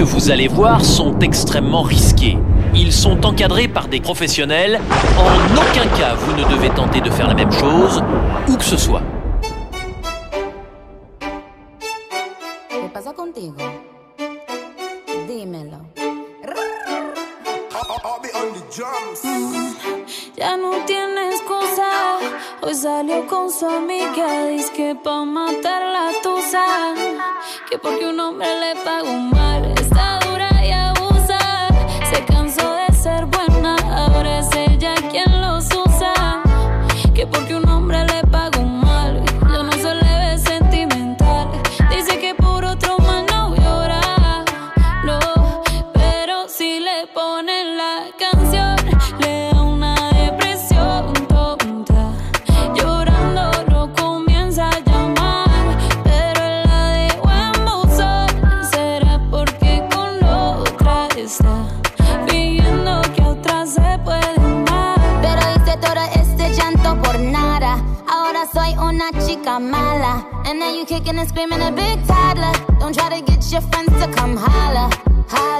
que vous allez voir sont extrêmement risqués. Ils sont encadrés par des professionnels. En aucun cas, vous ne devez tenter de faire la même chose, où que ce soit. No. porque uno I'm Mala. And now you kicking and screaming a big toddler. Don't try to get your friends to come holler, holler.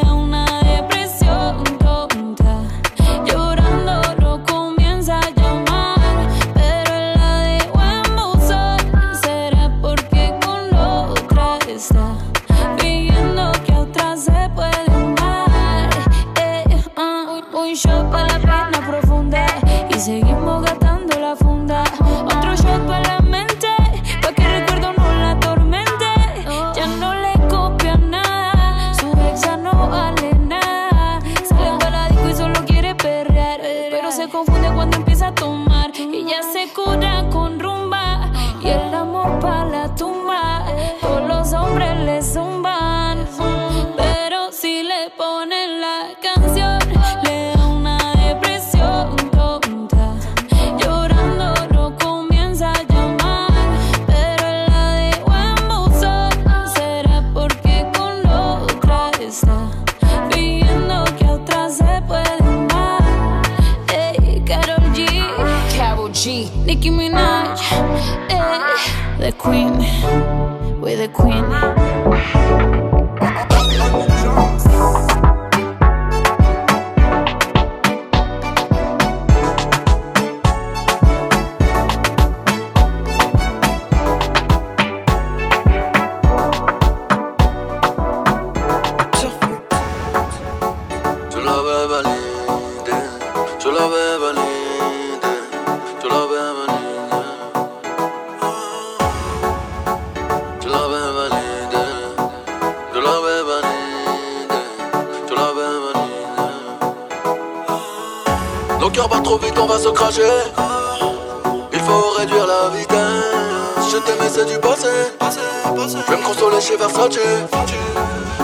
t'aimer c'est du passé. Je vais me consoler chez Versace.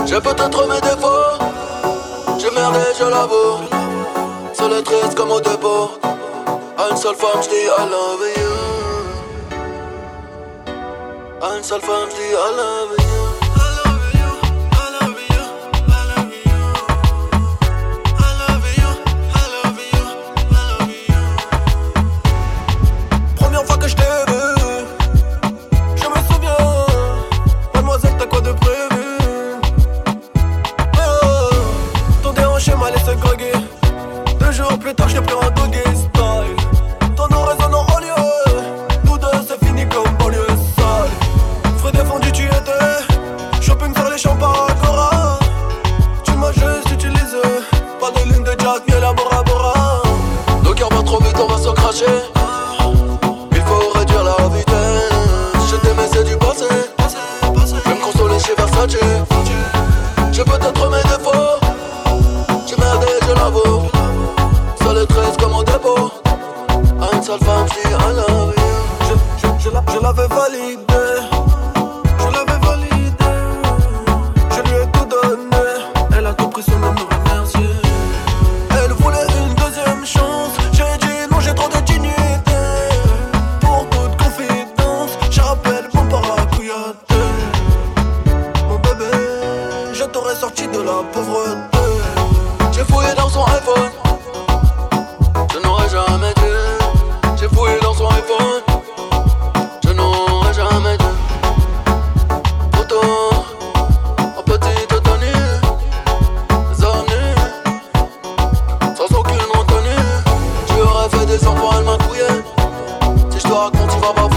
J'ai peut-être mes défauts. J'ai merdé, je l'avoue. Seul et triste comme au dépôt. À une seule femme, je dis I love you. À une seule femme, je dis I love you. 20 plans seule femme, je dis I love you. Je, je, je, la, je l'avais veux valide. Te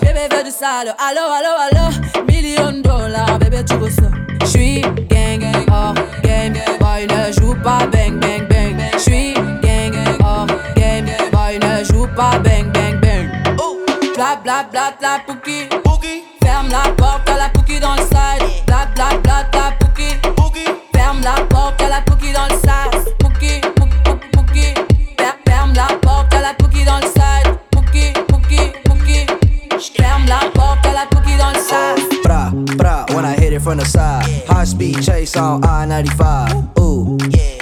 Bébé veut du sale, allo allo allo. Million dollars, bébé tu veux ça. J'suis gang, hors game, boy ne joue pas bang bang bang. J'suis gang, hors game, boy ne joue pas bang bang bang. Bla bla bla la pouki. Ferme la porte à la pouki dans le side. Side. High speed chase on I 95. Ooh,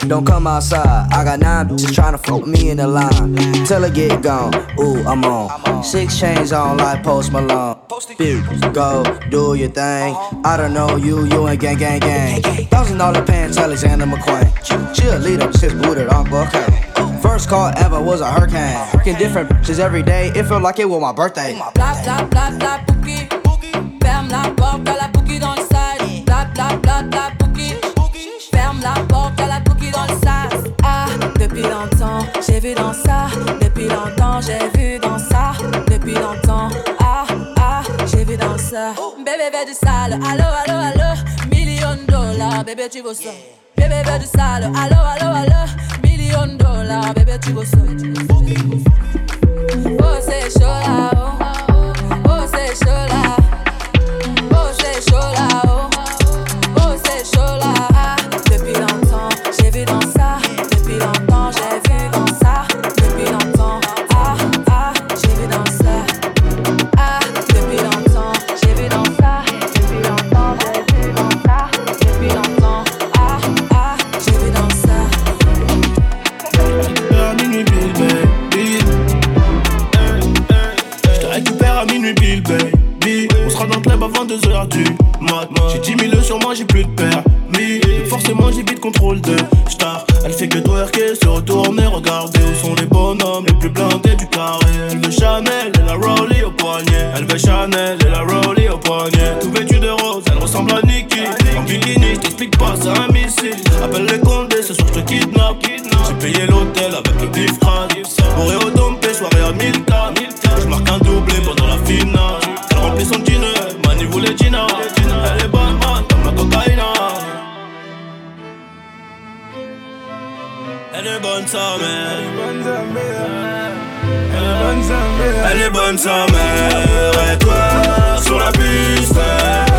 don't come outside. I got nine bitches trying to fuck me in the line. Till I get gone. Ooh, I'm on. Six chains on like Post Malone. Go do your thing. I don't know you, you ain't gang, gang, gang. Thousand dollar pants, Alexander McQueen. Cheerleader, sis booted on Buckhead. First call ever was a hurricane. Freaking different bitches every day. It felt like it was my birthday. Bla bla bla bla bouki. Ferme la porte à la j'ai vu dans ça. Depuis longtemps, j'ai vu dans ça. Depuis longtemps, ah, ah, j'ai vu dans ça. Bébé, bébé du sale. Allo, allo, allo. Million dollars, bébé, tu veux ça. Bébé, bébé du sale. Allo, allo, allo. Million de dollars, bébé, tu veux ça. Oh, c'est chaud là, oh. Elle veut Chanel et la Rollie au poignet. Tout vêtu de rose, elle ressemble à Nikki. En bikini, je t'explique pas, c'est un missile. Appelle les condés, ce soir je te kidnappe. J'ai payé l'hôtel avec le bif. Bourré au dompé, soirée à 1000 k Je marque un doublé pendant la finale. Elle remplit son dîner, Mani voulait Gina. Elle est bonne, man, comme la cocaïne. Elle est bonne sa mère. Elle est bonne sa mère. Et toi, sur la piste,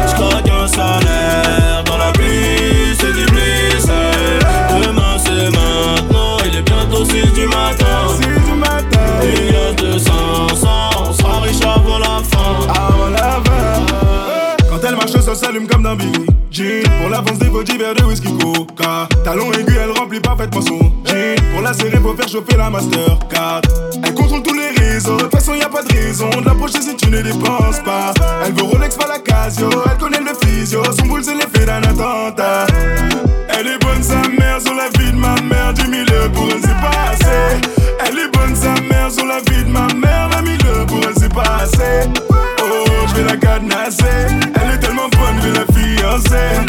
je crois qu'un salaire dans la pluie, c'est du bliss. Demain c'est maintenant, il est bientôt 6 du matin. 6 du matin. Il y a 200, 100, on sera riche avant la fin. Avant la fin. Quand elle marche, ça s'allume comme dans Billy Pour l'avance des petits verres de whisky coca. Talon aigu, elle remplit parfaitement son jean. Pour la serrer, faut faire chauffer la Mastercard. Elle contrôle tous les réseaux, de toute façon y a pas de raison De l'approcher si tu ne dépenses pas. Elle veut Rolex, pas la Casio, elle connaît le physio. Son boule c'est l'effet d'un attentat. Elle est bonne sa mère, sur la vie de ma mère. Du milieu pour elle c'est pas assez. Elle est bonne sa mère, sur la vie de ma mère. La milieu pour elle c'est pas assez. Oh, je vais la cadenasser. Elle est tellement bonne, je vais la fiancer.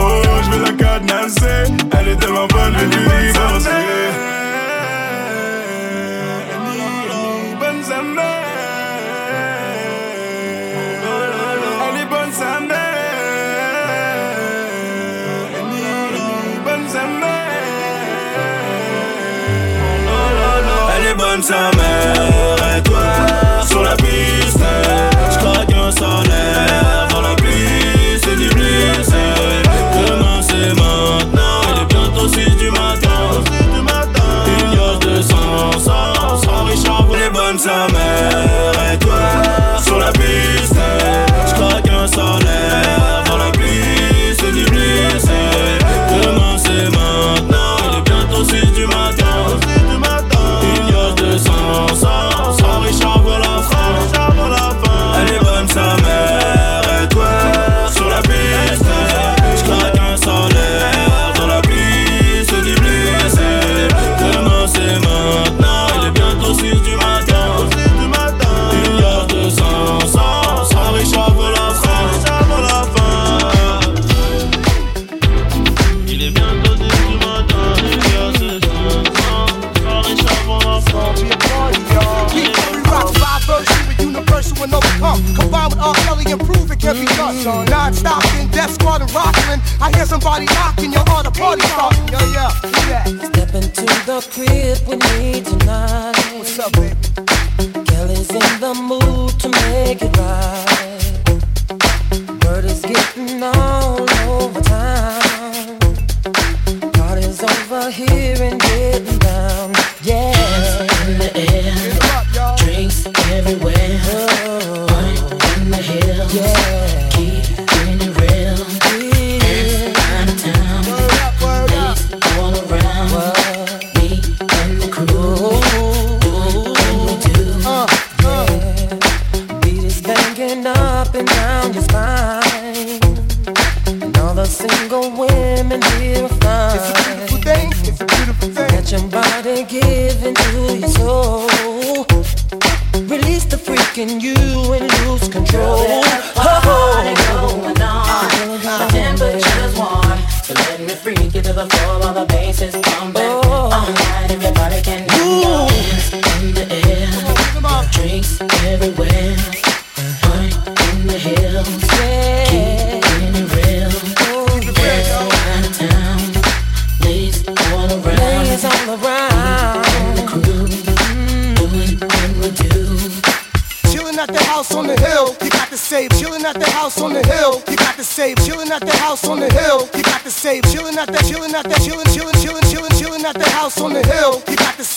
Oh, je vais la cadenasser. Elle est tellement bonne, je vais lui divorcer. Bonne sa mère. Elle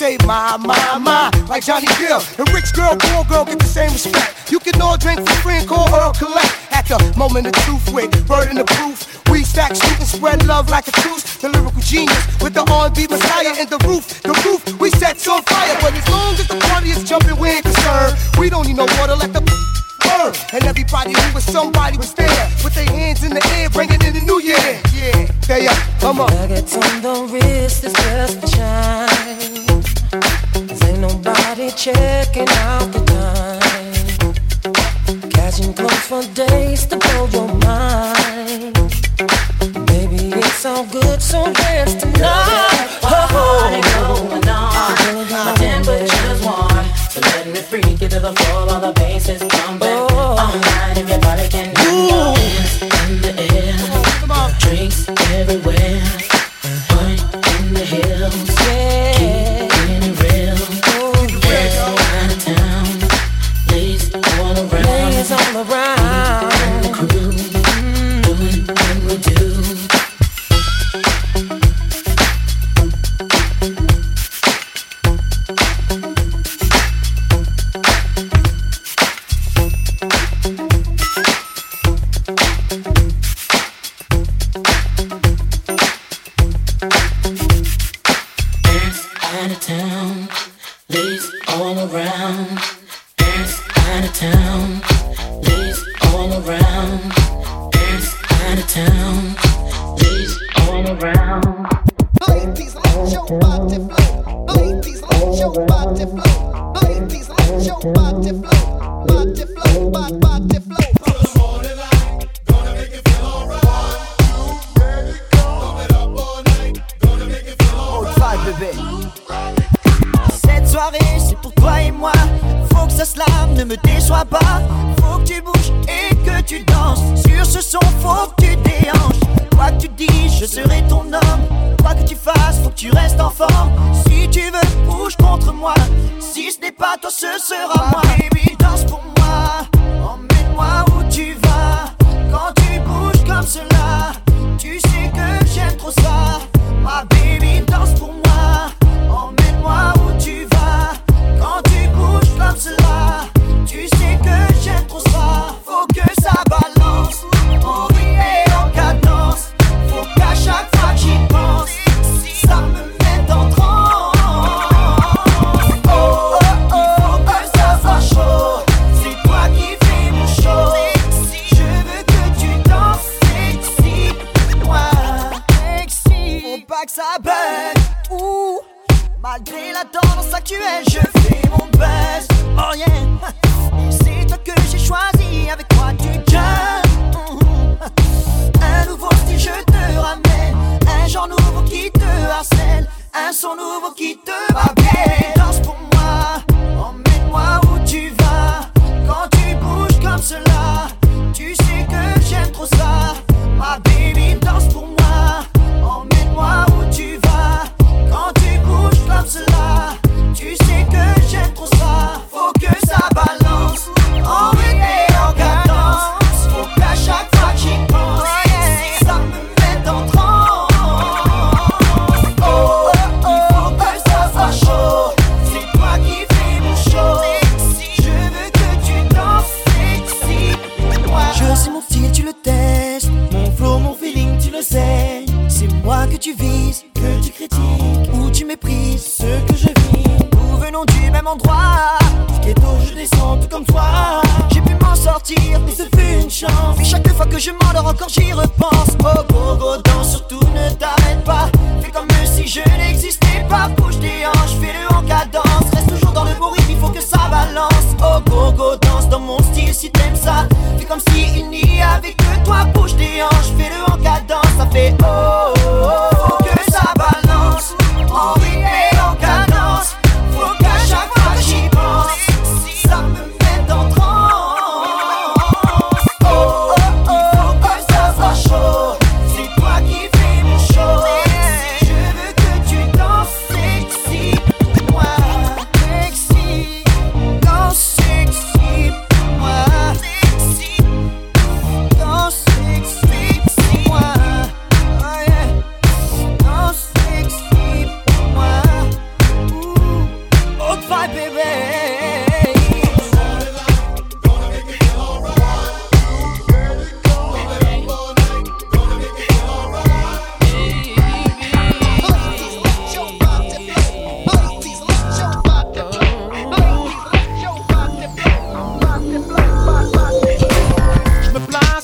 say my, my, my, like Johnny Gill. and rich girl, poor girl get the same respect. You can all drink for free and call her collect. At the moment of truth with burden of proof. We stack, shoot, and spread love like a truth. The lyrical genius with the R&B messiah in the roof. The roof we set on fire, but as long as the party is jumping, we ain't concerned. We don't need no water, let the burn. And everybody who was somebody was there with their hands in the air, bringing in the new year. Yeah, there you come on. Nuggets on the wrist is just a chance checking out the time. Catching clothes for days to blow your mind. Baby, it's all good, so dance tonight. Oh, oh, going on. My temperature's warm, so let me freak you to the floor while the bass is gone.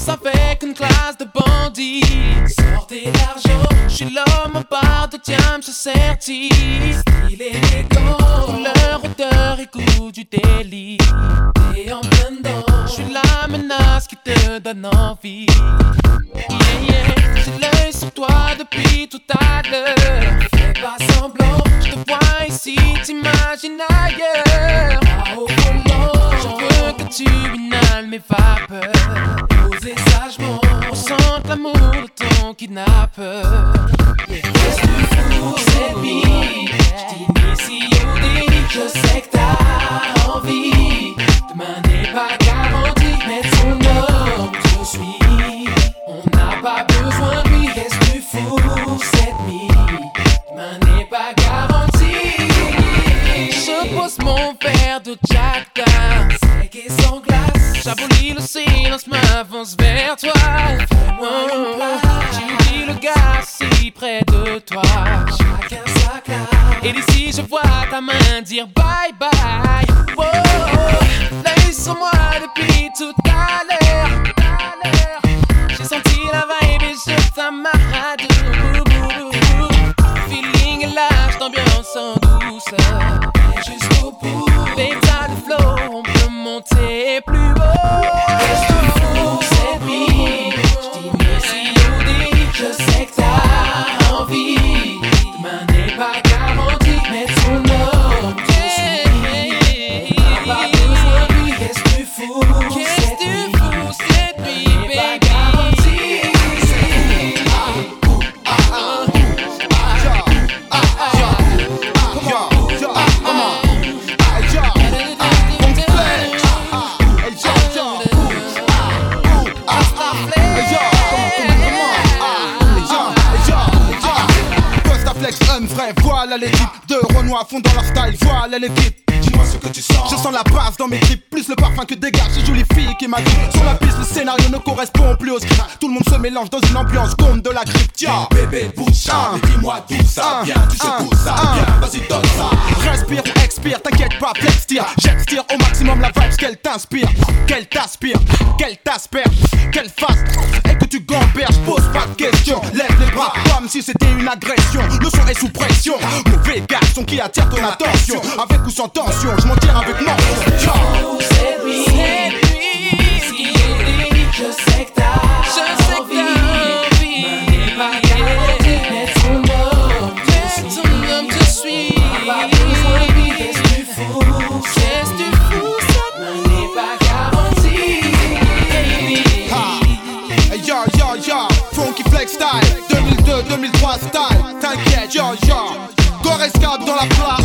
Place avec une classe de bandits. Sortez l'argent, je suis l'homme en barre de diam, je certifie. Style élégant, couleur, odeur et goût du délit. Et en plein dedans, je suis la menace qui te donne envie. Yeah, yeah, j'ai l'œil sur toi depuis tout à l'heure. Fais pas semblant, je te vois ici, t'imagines ailleurs. Là au inhales mes vapeurs. Posez sagement, ressente l'amour de ton kidnappeur. Qu'est-ce que tu fous, cette vie? Je t'initie au délit, je sais que t'as envie. Demain n'est pas garanti, mais ton homme, je suis. On n'a pas besoin de lui, qu'est-ce que tu fous, cette nuit? Demain n'est pas garanti. Je pose mon verre de Jack J'abolis le silence, m'avance vers toi. Oh, J'oublie le gars si près de toi. Et d'ici, je vois ta main dire bye bye. Oh, l'œil sur moi depuis tout à l'heure. J'ai senti la vibe et je t'amarre. Feeling large, d'ambiance en douceur. Vrai, voilà l'équipe de Renoir fond dans leur style, voilà l'équipe. Dis-moi ce que tu sens. Je sens la base dans mes clips, plus le parfum que dégage ces jolies filles qui m'agrippent. Sur la piste, le scénario ne correspond plus au script. Tout le monde se mélange dans une ambiance comme de la grippe. Tiens, bébé, bouge ça, dis-moi d'où ça vient. Tu sais d'où ça vient, vas-y, donne ça. Respire ou expire, t'inquiète pas, flex tire. J'extire au maximum la vibe qu'elle t'inspire, qu'elle t'aspire, qu'elle t'asperge, qu'elle fasse et que tu gamberges. Pose pas de questions, lève les bras comme si c'était une agression. Le son est sous pression, mauvais garçon qui attire ton attention. Avec ou sans tension, je m'en tire avec Flex Style, 2002-2003 style, t'inquiète, yo, yo. Gorescap dans la place,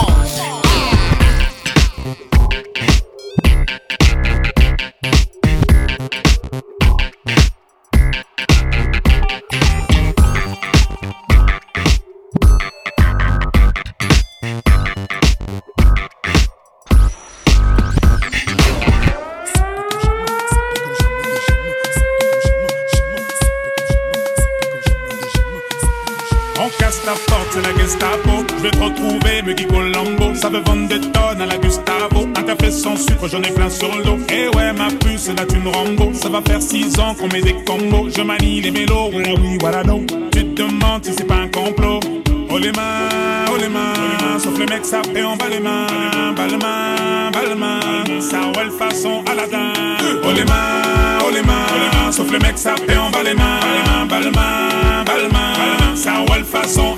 On Ça veut vendre des tonnes à la Gustavo. Un café sans sucre, j'en ai plein sur le dos. Et ouais, ma puce, là tu me Rambo. Ça va faire six ans qu'on met des combos. Je manie les mélos, voilà oui, voilà non. Tu te demande si c'est pas un complot. Oh les mains, oh les mains, sauf le mec ça et on bat les mains, bat les mains, bat les mains, ça ouais le façon Aladdin. Oh les mains, oh les mains, sauf le mec ça et on bat les mains, bat les mains, bat les mains, ça ouais le façon.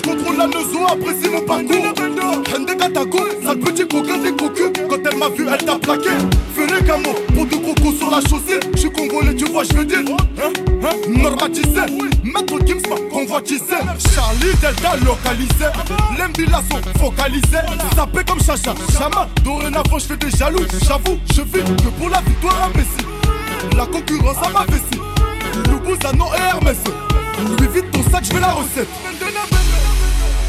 Couche contrôle la nozo, apprécie mon parcours. Hende Katako, sale petit coquin des cocus. Quand elle m'a vu, elle t'a plaqué. Ferré Camo, pour de cocos sur la chaussée. Je suis congolais, tu vois, je veux dire. Hein, hein, normatisé. Maître Gims m'a convoitisé. Charlie Delta localisé. L'embila sont focalisés. Sapé comme Chacha, Chama. Dorénavant, je fais des jaloux. J'avoue, je vis que pour la victoire imbécile. La concurrence à ma vessie. Loubouzano et Hermès. Lui vite ton sac, je veux la recette.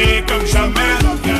ça fait comme jamais.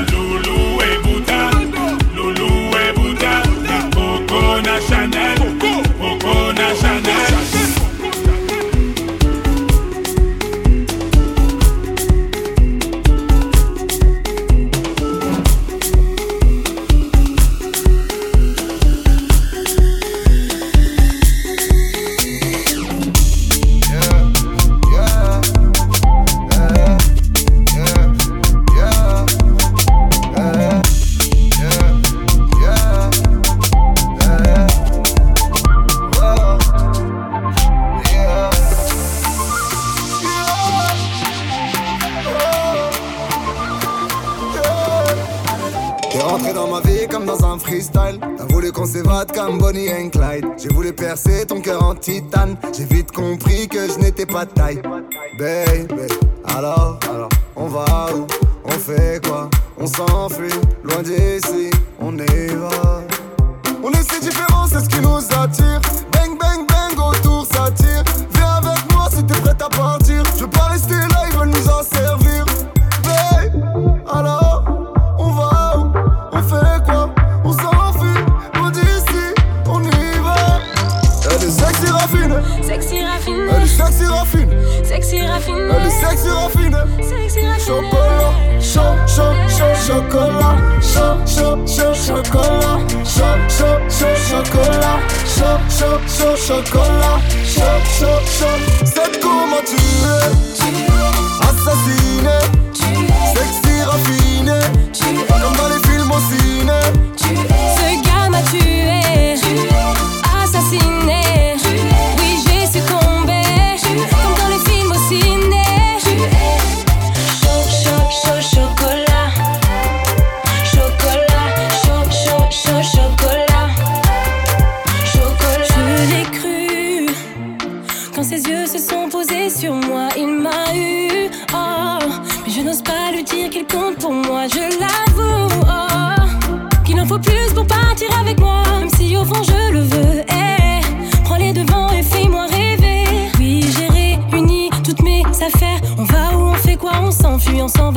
Je n'étais sexy raffinée. Sexy raffiné. Chocolat, chaud, chaud, chaud, chocolat, chaud, chaud, chaud, chocolat, chaud, chaud, chaud, chocolat, chaud, chaud, chaud, chocolat, chaud, chaud, chaud.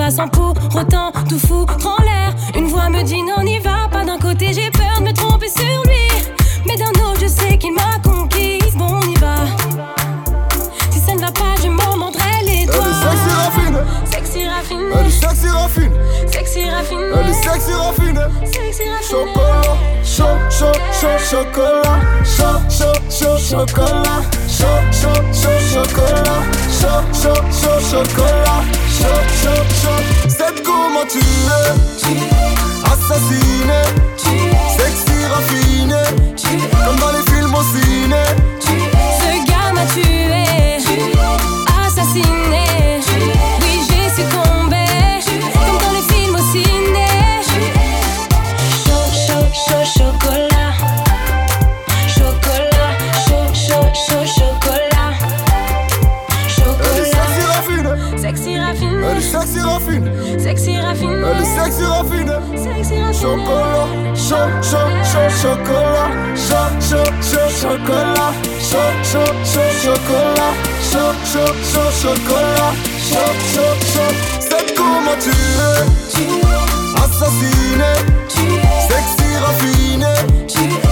Va sans pour autant tout foutre en l'air. Une voix me dit non, n'y va pas. D'un côté, j'ai peur de me tromper sur lui. Mais d'un autre, je sais qu'il m'a conquise. Bon, on y va. Si ça ne va pas, je m'en mordrai les doigts. Sexy raffine. elle est sexy raffine, Sexy elle est sexy raffine. Sexy raffine. Chocolat, chaud, chaud, chaud, chocolat, chaud, chaud, chaud, chocolat, chaud, chaud, chaud, chocolat, chaud, chaud, chaud, chocolat. C'est comment tu es, Sexy raffine. Elle est sexy raffine, Sexy raffine. elle est sexy raffine. Sexy raffine. Chocolat, chaud, chaud, chaud, chocolat, chaud, chaud, chaud, chocolat, chaud, chaud, chaud, chocolat, chaud, chaud, chaud, chocolat, chaud, chaud, chaud. C'est comment tu es, assassiné, sexy raffiné,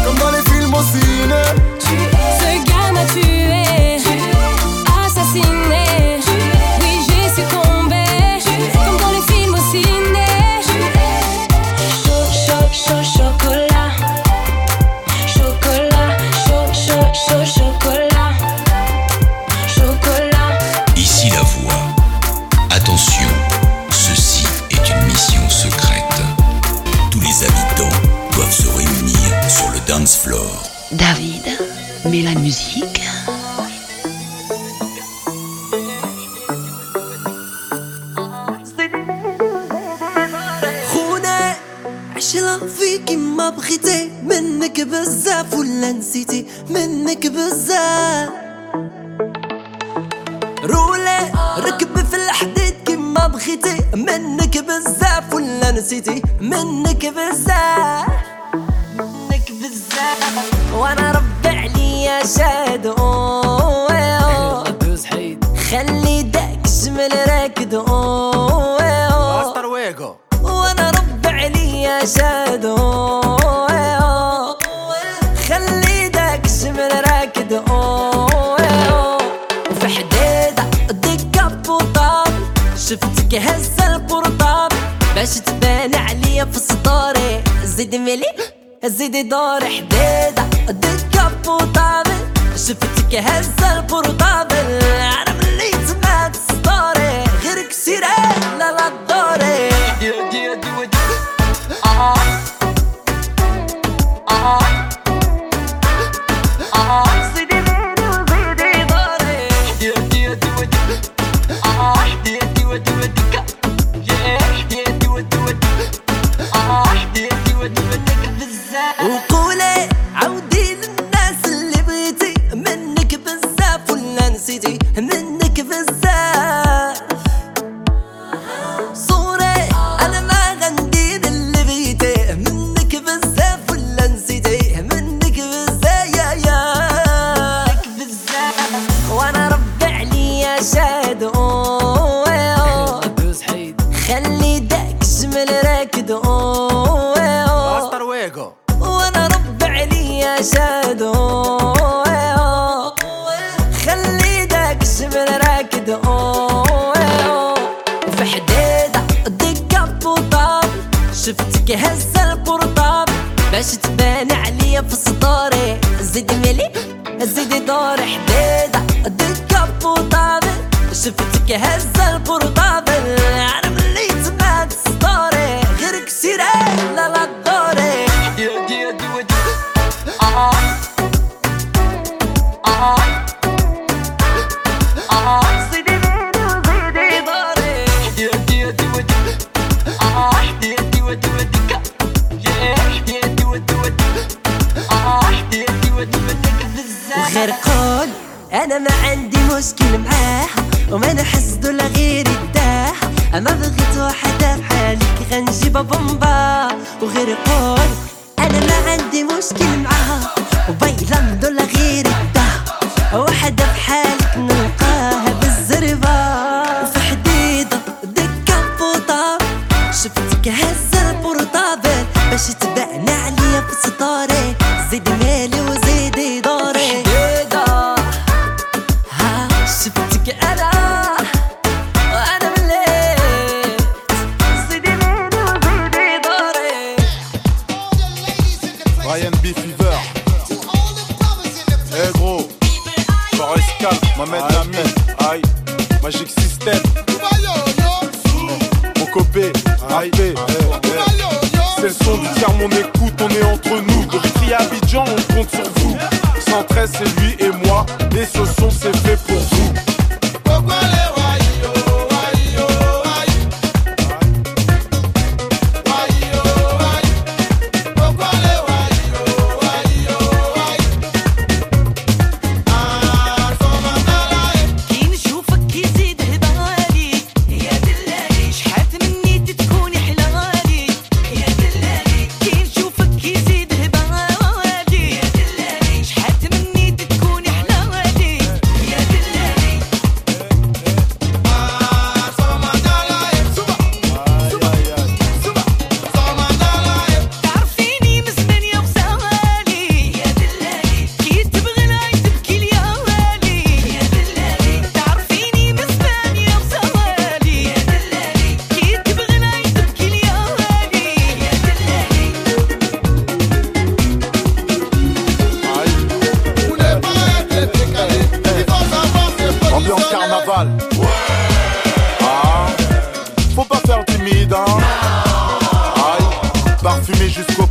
comme dans les films au ciné. Ce gars m'a tué, assassiné. شفتك هزة البورطاب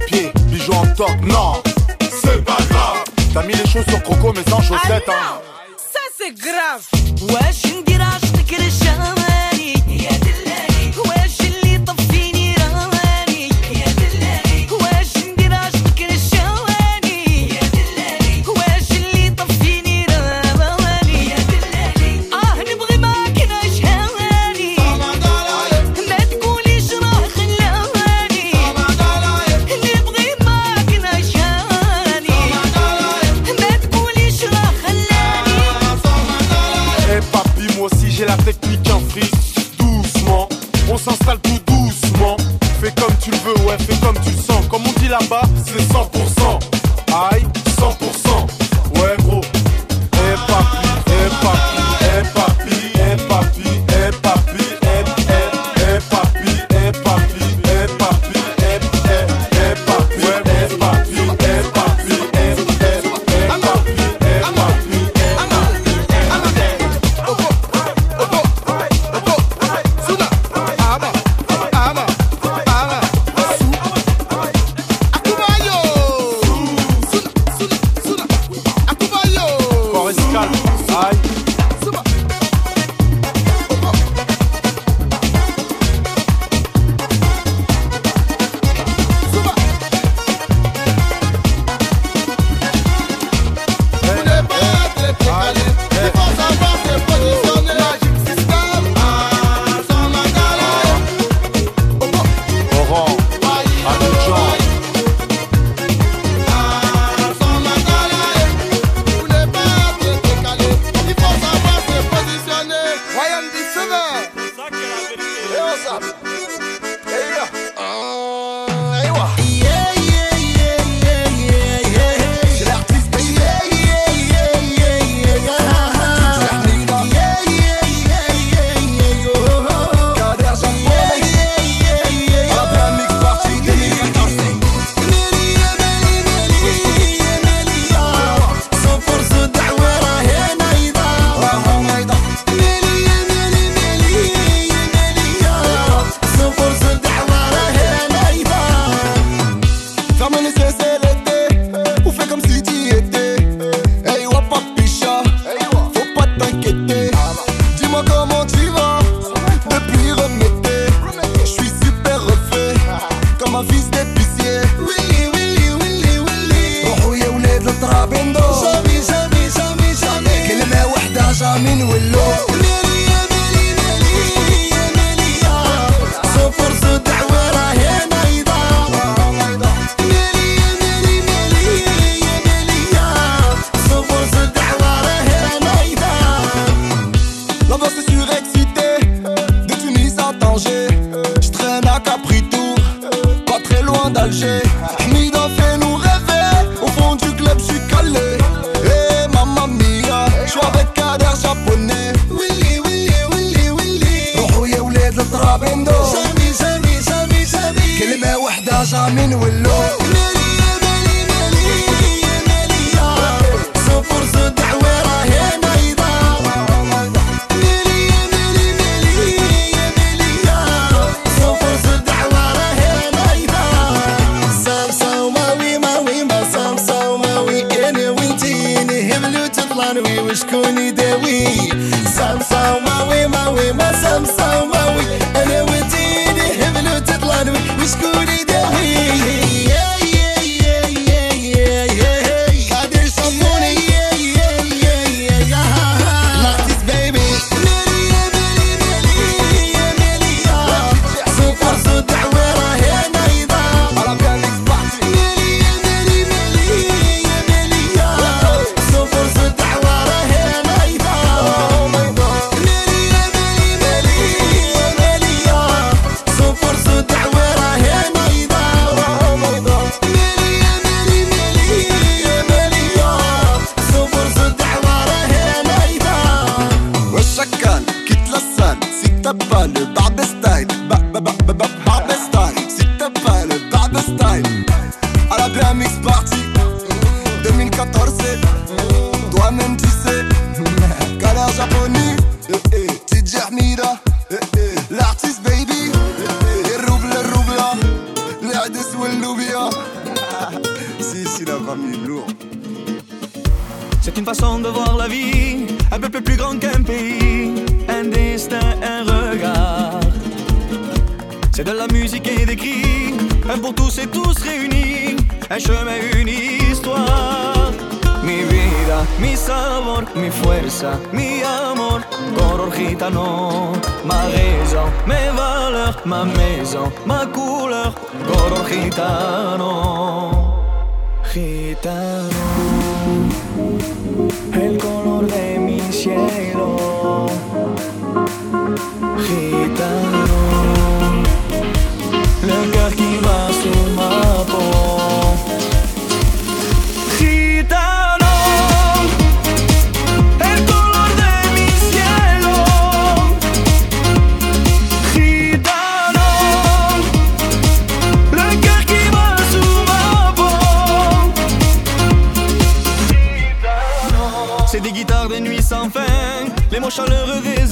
pied, en toc, non, c'est pas grave. T'as mis les choses sur croco mais sans ah chaussettes, ah hein. Ça c'est grave. Ouais, je suis une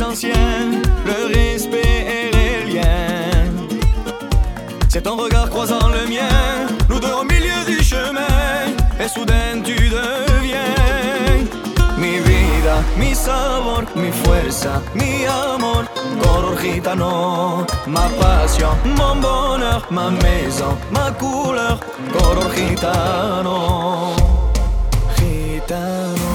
le respect et les liens. C'est ton regard croisant le mien, nous deux au milieu du chemin, et soudain tu deviens. Mi vida, mi sabor, mi fuerza, mi amor, coro gitano, ma passion, mon bonheur, ma maison, ma couleur, coro gitano, gitano.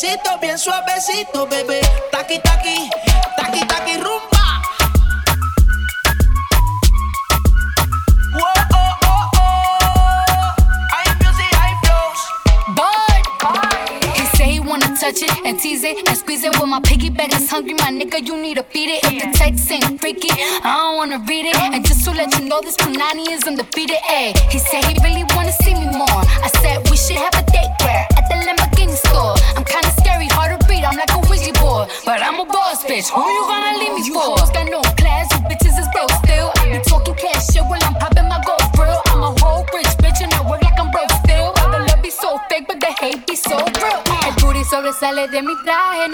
suavecito, bien suavecito, bebé. Taqui, taqui, taqui, taqui, rumba. touch it and tease it and squeeze it. When my piggyback is hungry, my nigga, you need to beat it. If the text ain't freaky, I don't wanna read it. And just to let you know, this panini is undefeated.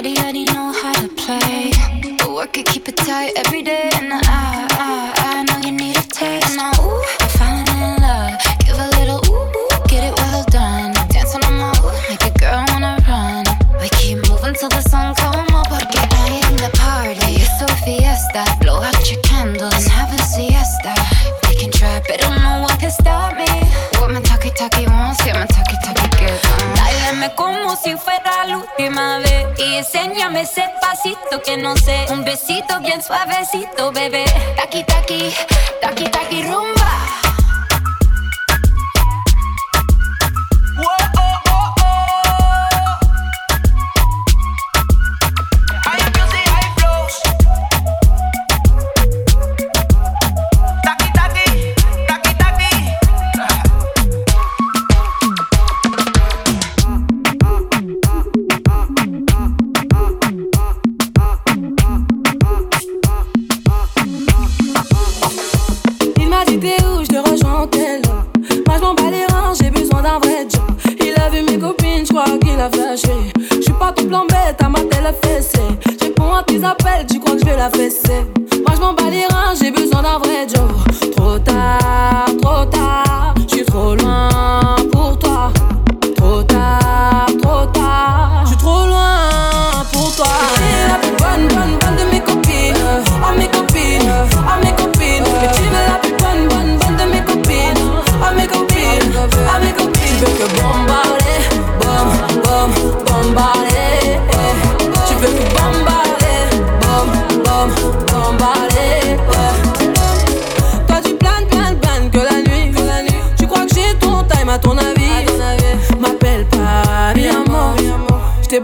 Body already know how to play. But work it, keep it tight every day. pasito que no sé. Un besito bien suavecito, bebé. Taqui, taqui, taqui.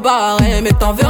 barré, hein, mais t'en veux